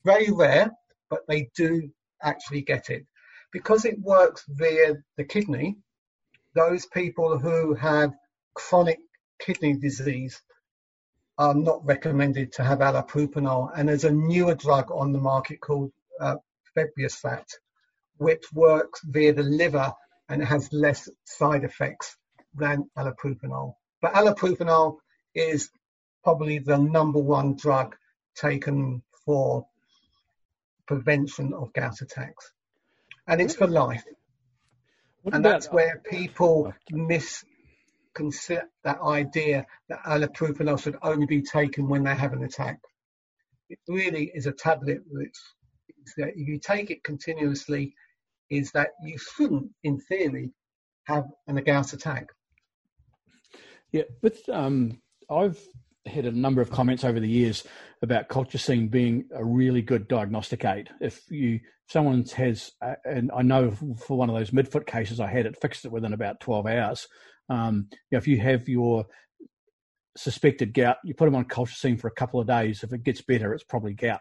Very rare, but they do actually get it. Because it works via the kidney, those people who have chronic kidney disease are not recommended to have allopurinol. And there's a newer drug on the market called uh, which works via the liver and has less side effects than allopurinol. But allopurinol is probably the number one drug taken for prevention of gout attacks. And it's for life. What and that's where people misconcept that idea that allopurinol should only be taken when they have an attack. It really is a tablet which that if you take it continuously, is that you shouldn't, in theory, have an gout attack. Yeah, but um, I've had a number of comments over the years about colchicine being a really good diagnostic aid. If you someone has, uh, and I know for one of those midfoot cases I had, it fixed it within about twelve hours. Um, you know, if you have your suspected gout, you put them on colchicine for a couple of days. If it gets better, it's probably gout.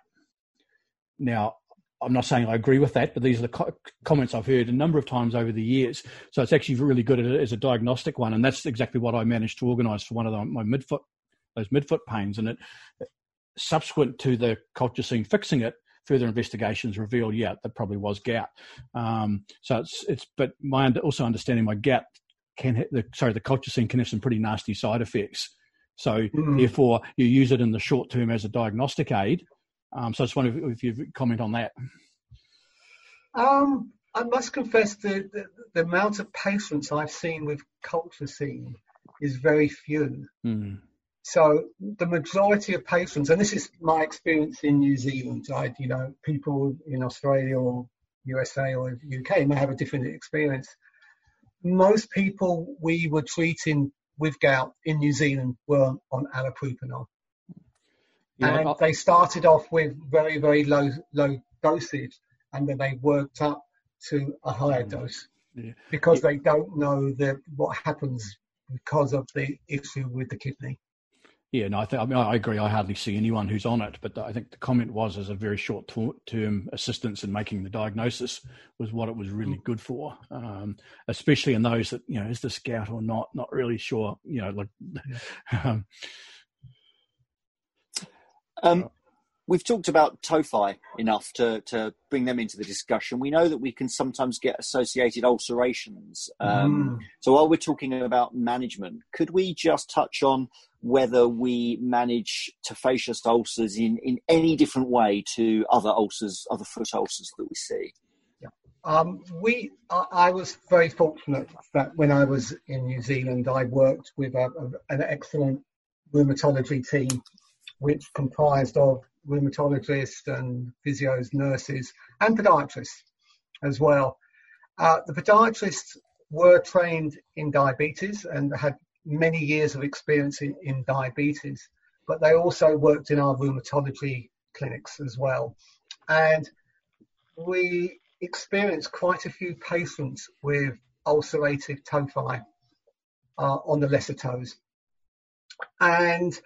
Now, I'm not saying I agree with that, but these are the co- comments I've heard a number of times over the years. So it's actually really good as a diagnostic one, and that's exactly what I managed to organise for one of the, my midfoot those midfoot pains, and it subsequent to the colchicine fixing it, further investigations revealed, yeah, that probably was gout. Um, so it's it's, but my also understanding my gout can the sorry the colchicine can have some pretty nasty side effects. So mm. therefore, you use it in the short term as a diagnostic aid. Um, so I just wonder if you comment on that. Um, I must confess that the, the amount of patients I've seen with colchicine is very few. Mm. So the majority of patients, and this is my experience in New Zealand, I, you know, people in Australia or USA or UK may have a different experience. Most people we were treating with gout in New Zealand were on allopurinol. Yeah, and they started off with very, very low, low dosage, and then they worked up to a higher mm. dose yeah. because yeah. they don't know the, what happens because of the issue with the kidney. Yeah, no, I think I mean I agree. I hardly see anyone who's on it, but I think the comment was as a very short term assistance in making the diagnosis was what it was really mm. good for, um, especially in those that you know is this gout or not, not really sure. You know, like. um, um, we've talked about tophi enough to, to bring them into the discussion. We know that we can sometimes get associated ulcerations. Um, mm. So while we're talking about management, could we just touch on whether we manage tophaceous ulcers in, in any different way to other ulcers, other foot ulcers that we see? Yeah. Um, we, I, I was very fortunate that when I was in New Zealand, I worked with a, a, an excellent rheumatology team, which comprised of rheumatologists and physios, nurses, and podiatrists as well. Uh, the podiatrists were trained in diabetes and had many years of experience in, in diabetes, but they also worked in our rheumatology clinics as well. And we experienced quite a few patients with ulcerative tophi uh, on the lesser toes. And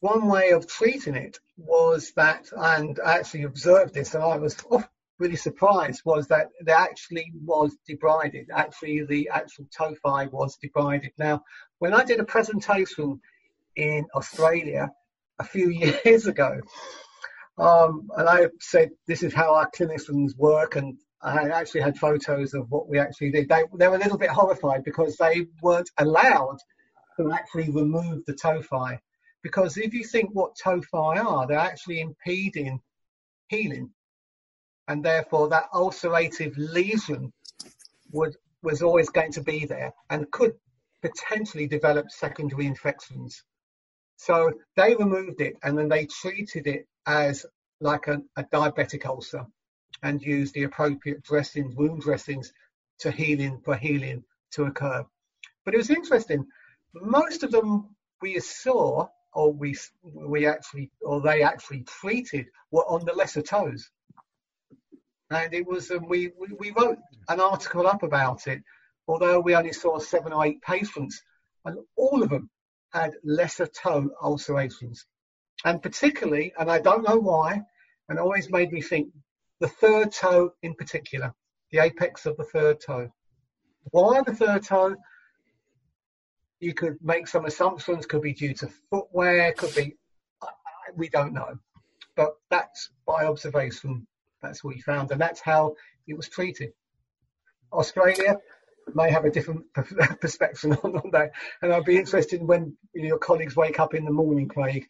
one way of treating it was that, and I actually observed this, and I was oh, really surprised, was that there actually was debrided. Actually, the actual tophi was debrided. Now, when I did a presentation in Australia a few years ago, um, and I said this is how our clinicians work, and I actually had photos of what we actually did. They, they were a little bit horrified because they weren't allowed to actually remove the tophi because if you think what tophi are, they're actually impeding healing. And therefore, that ulcerative lesion would, was always going to be there and could potentially develop secondary infections. So they removed it and then they treated it as like a, a diabetic ulcer and used the appropriate dressings, wound dressings to healing for healing to occur. But it was interesting. Most of them we saw or we we actually or they actually treated were on the lesser toes. And it was um, we, we we wrote an article up about it, although we only saw seven or eight patients, and all of them had lesser toe ulcerations, and particularly, and I don't know why, and always made me think the third toe in particular, the apex of the third toe. Why the third toe? You could make some assumptions, could be due to footwear, could be, we don't know. But that's by observation, that's what we found, and that's how it was treated. Australia may have a different perspective on, that, and I'd be interested when you know, your colleagues wake up in the morning, Craig,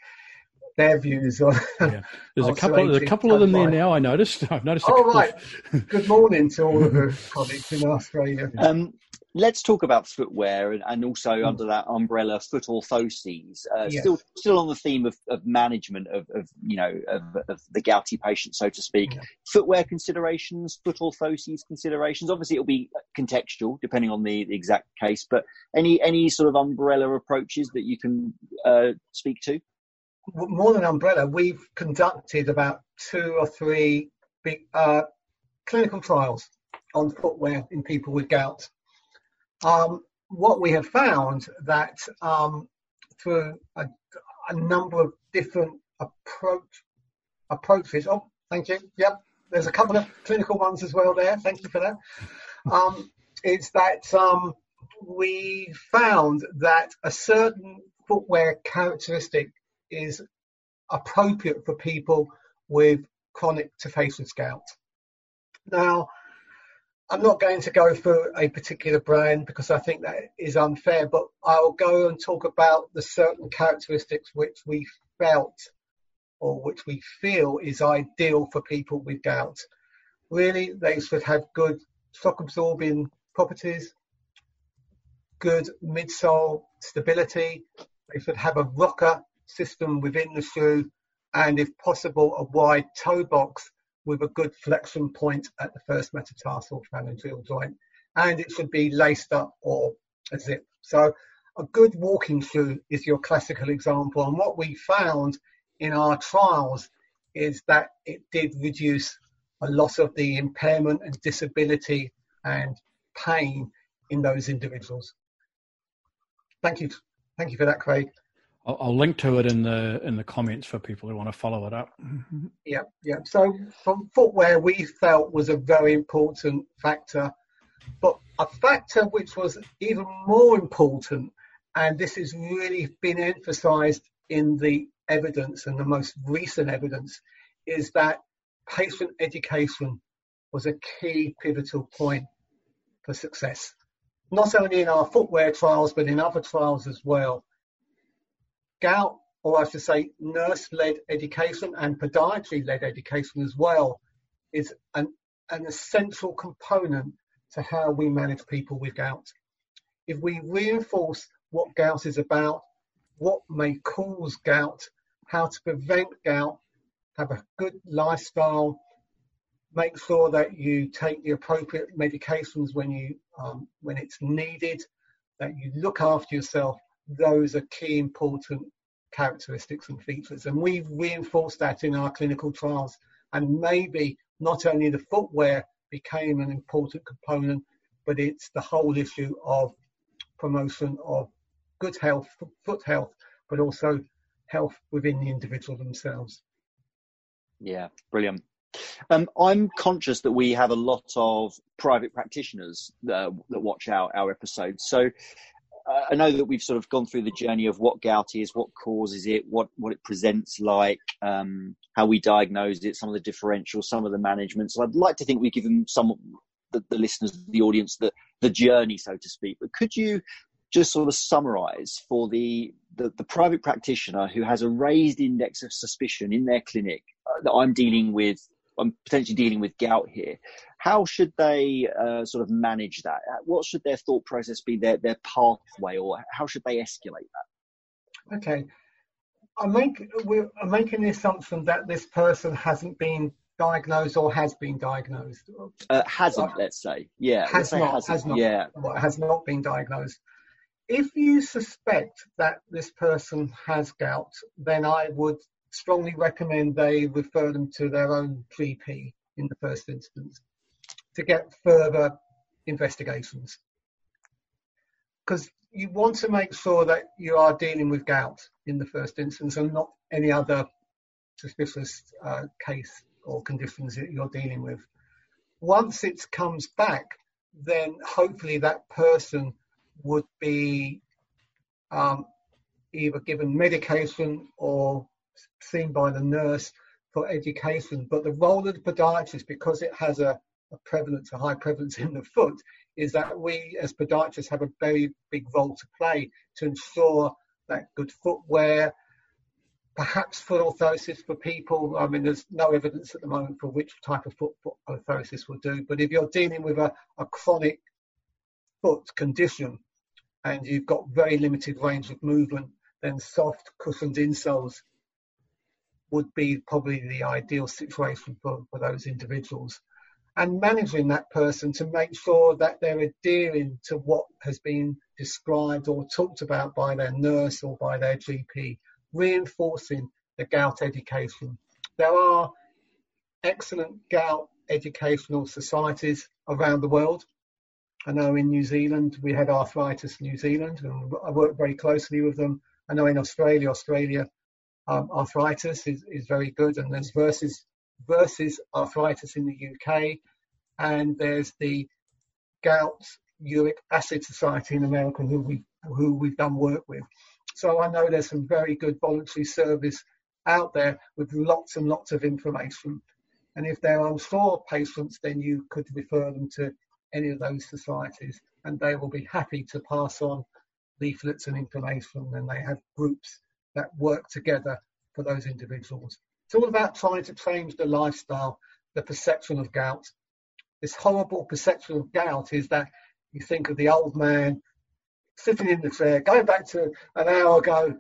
their views on. Yeah. There's a couple. There's a couple of them there now. I noticed. I've noticed. Oh right. Good morning to all of the colleagues in Australia. Um, let's talk about footwear and, and also mm. under that umbrella foot orthoses. Uh, yes. Still, still on the theme of, of management of, of, you know of, of, the gouty patient, so to speak. Yeah. Footwear considerations, foot orthoses considerations. Obviously, it'll be contextual depending on the, the exact case. But any any sort of umbrella approaches that you can uh, speak to? More than umbrella, we've conducted about two or three big uh, clinical trials on footwear in people with gout um, what we have found that um, through a, a, number of different approach approaches. Oh, thank you. Yep, there's a couple of clinical ones as well there. Thank you for that. Um, it's that um, we found that a certain footwear characteristic is appropriate for people with chronic tophaceous gout. Now, I'm not going to go for a particular brand because I think that is unfair, but I'll go and talk about the certain characteristics which we felt or which we feel is ideal for people with gout. Really, they should have good shock absorbing properties, good midsole stability. They should have a rocker system within the shoe and if possible a wide toe box with a good flexion point at the first metatarsal phalangeal joint and it should be laced up or a zip. So a good walking shoe is your classical example and what we found in our trials is that it did reduce a lot of the impairment and disability and pain in those individuals. Thank you. Thank you for that, Craig. I'll, I'll, link to it in the in the comments for people who want to follow it up. Yeah, yeah. So from footwear, we felt was a very important factor, but a factor which was even more important, and this has really been emphasised in the evidence and the most recent evidence, is that patient education was a key pivotal point for success. Not only in our footwear trials, but in other trials as well. Gout, or I should say nurse-led education and podiatry-led education as well, is an, an essential component to how we manage people with gout. If we reinforce what gout is about, what may cause gout, how to prevent gout, have a good lifestyle, make sure that you take the appropriate medications when you um, when it's needed, that you look after yourself. Those are key important characteristics and features, and we've reinforced that in our clinical trials. And maybe not only the footwear became an important component, but it's the whole issue of promotion of good health, foot health, but also health within the individual themselves. Yeah, brilliant. Um, I'm conscious that we have a lot of private practitioners uh, that watch our, our episodes. So I know that we've sort of gone through the journey of what gout is, what causes it, what, what it presents like, um, how we diagnose it, some of the differentials, some of the management. So I'd like to think we give them some, the, the listeners, the audience, the, the journey, so to speak. But could you just sort of summarize for the, the, the private practitioner who has a raised index of suspicion in their clinic uh, that I'm dealing with I'm potentially dealing with gout here. How should they uh, sort of manage that? Uh, what should their thought process be, their, their pathway, or how should they escalate that? Okay. I'm, make, we're, I'm making the assumption that this person hasn't been diagnosed or has been diagnosed. Uh, hasn't, uh, let's say. Yeah. Has say not, has not. Yeah. Has not been diagnosed. If you suspect that this person has gout, then I would strongly recommend they refer them to their own GP in the first instance to get further investigations. Because you want to make sure that you are dealing with gout in the first instance and not any other suspicious uh, case or conditions that you're dealing with. Once it comes back, then hopefully that person would be um, either given medication or seen by the nurse for education. But the role of the podiatrist, because it has a, a prevalence, a high prevalence in the foot, is that we as podiatrists have a very big role to play to ensure that good footwear, perhaps foot orthosis for people. I mean, there's no evidence at the moment for which type of foot, orthosis will do. But if you're dealing with a, a chronic foot condition and you've got very limited range of movement, then soft cushioned insoles would be probably the ideal situation for, for those individuals. And managing that person to make sure that they're adhering to what has been described or talked about by their nurse or by their GP, reinforcing the gout education. There are excellent gout educational societies around the world. I know in New Zealand we had Arthritis New Zealand, and I work very closely with them. I know in Australia, Australia um, arthritis is, is very good, and there's versus versus arthritis in the UK, and there's the gout uric acid society in America who we who we've done work with. So I know there's some very good voluntary service out there with lots and lots of information. And if they're unsure patients, then you could refer them to any of those societies, and they will be happy to pass on leaflets and information. And they have groups that work together for those individuals. It's all about trying to change the lifestyle, the perception of gout. This horrible perception of gout is that you think of the old man sitting in the chair, going back to an hour ago,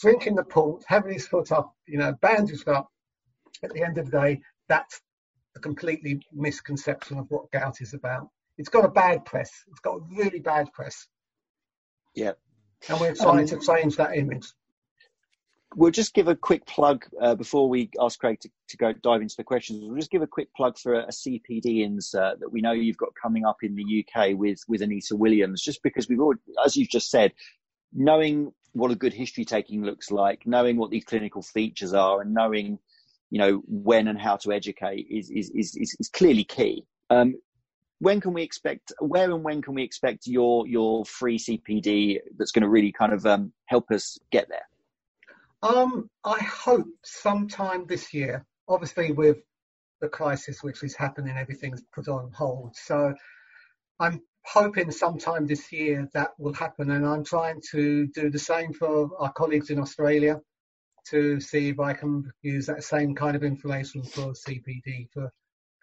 drinking the port, having his foot up, you know, bandaged up. At the end of the day, that's a completely misconception of what gout is about. It's got a bad press. It's got a really bad press. Yeah. And we're trying um, to change that image. We'll just give a quick plug uh, before we ask Craig to, to, go dive into the questions. We'll just give a quick plug for a, a CPD insert that we know you've got coming up in the UK with with Anita Williams. Just because we've already, as you've just said, knowing what a good history taking looks like, knowing what these clinical features are, and knowing you know when and how to educate is is is, is clearly key. Um, when can we expect? Where and when can we expect your your free CPD that's going to really kind of um, help us get there? Um, I hope sometime this year. Obviously, with the crisis which is happening, everything's put on hold. So I'm hoping sometime this year that will happen, and I'm trying to do the same for our colleagues in Australia to see if I can use that same kind of information for CPD for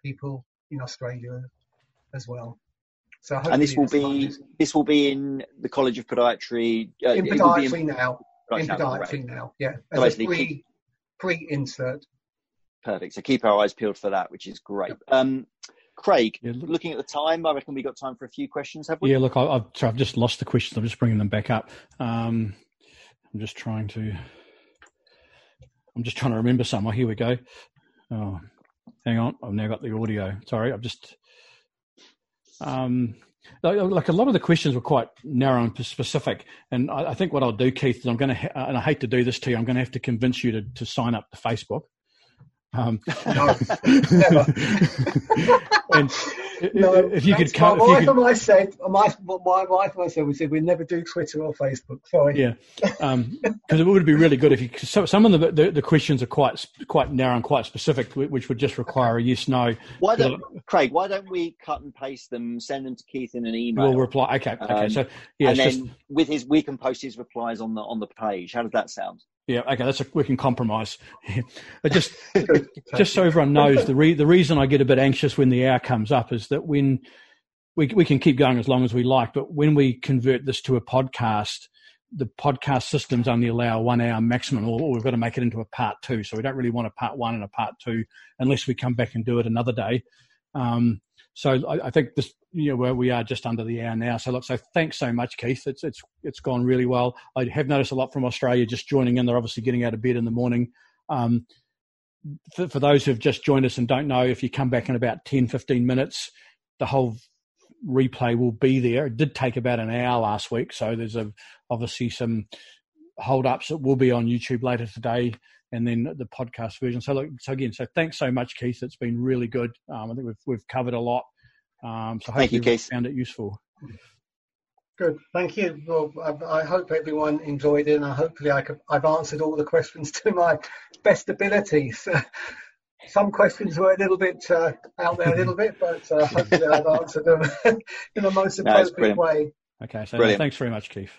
people in Australia as well. So and this will be this will be in the College of Podiatry. Uh, in podiatry in, now. Right in podiatry now, now, yeah. As so a pre keep, pre insert. Perfect. So keep our eyes peeled for that, which is great. Yep. Um, Craig, yeah, look, looking at the time, I reckon we got time for a few questions, have we? Yeah, look, I, have sorry, I've just lost the questions. I'm just bringing them back up. Um, I'm just trying to. I'm just trying to remember some. Oh, here we go. Oh, hang on. I've now got the audio. Sorry, I've just. Um, like a lot of the questions were quite narrow and specific, and I, I think what I'll do, Keith, is I'm going to, ha- and I hate to do this to you, I'm going to have to convince you to, to sign up to Facebook. Um, and no, if you could cut, my wife could, and I said, my, my wife and I said, we said we never do Twitter or Facebook. Sorry. Yeah, because um, it would be really good if you. So, some of the, the, the questions are quite quite narrow and quite specific, which would just require a yes no. Why don't Craig? Why don't we cut and paste them, send them to Keith in an email? We'll reply. Okay, okay. Um, so yeah, and then just, with his, we can post his replies on the on the page. How does that sound? Yeah, okay, that's a we can compromise. just just so everyone knows, the re, the reason I get a bit anxious when the hour comes up is that when we we can keep going as long as we like, but when we convert this to a podcast, the podcast systems only allow one hour maximum, or, or we've got to make it into a part two. So we don't really want a part one and a part two unless we come back and do it another day. Um, so I, I, think this, you know, where we are just under the hour now. So look, so thanks so much, Keith. It's it's it's gone really well. I have noticed a lot from Australia just joining in. They're obviously getting out of bed in the morning. Um, for, for, those who've just joined us and don't know, if you come back in about 10, 15 minutes, the whole replay will be there. It did take about an hour last week, so there's a, obviously some hold ups that will be on YouTube later today and then the podcast version. So, look, so again, so thanks so much, Keith. It's been really good. Um, I think we've we've covered a lot. Um, so thank you, Keith. Found it useful. Good, thank you. Well, I, I, hope everyone enjoyed it, and hopefully I could, I've answered all the questions to my best abilities. Some questions were a little bit uh, out there, a little bit, but uh, hopefully I've answered them in the most appropriate no, way. Okay, so no, thanks very much, Keith.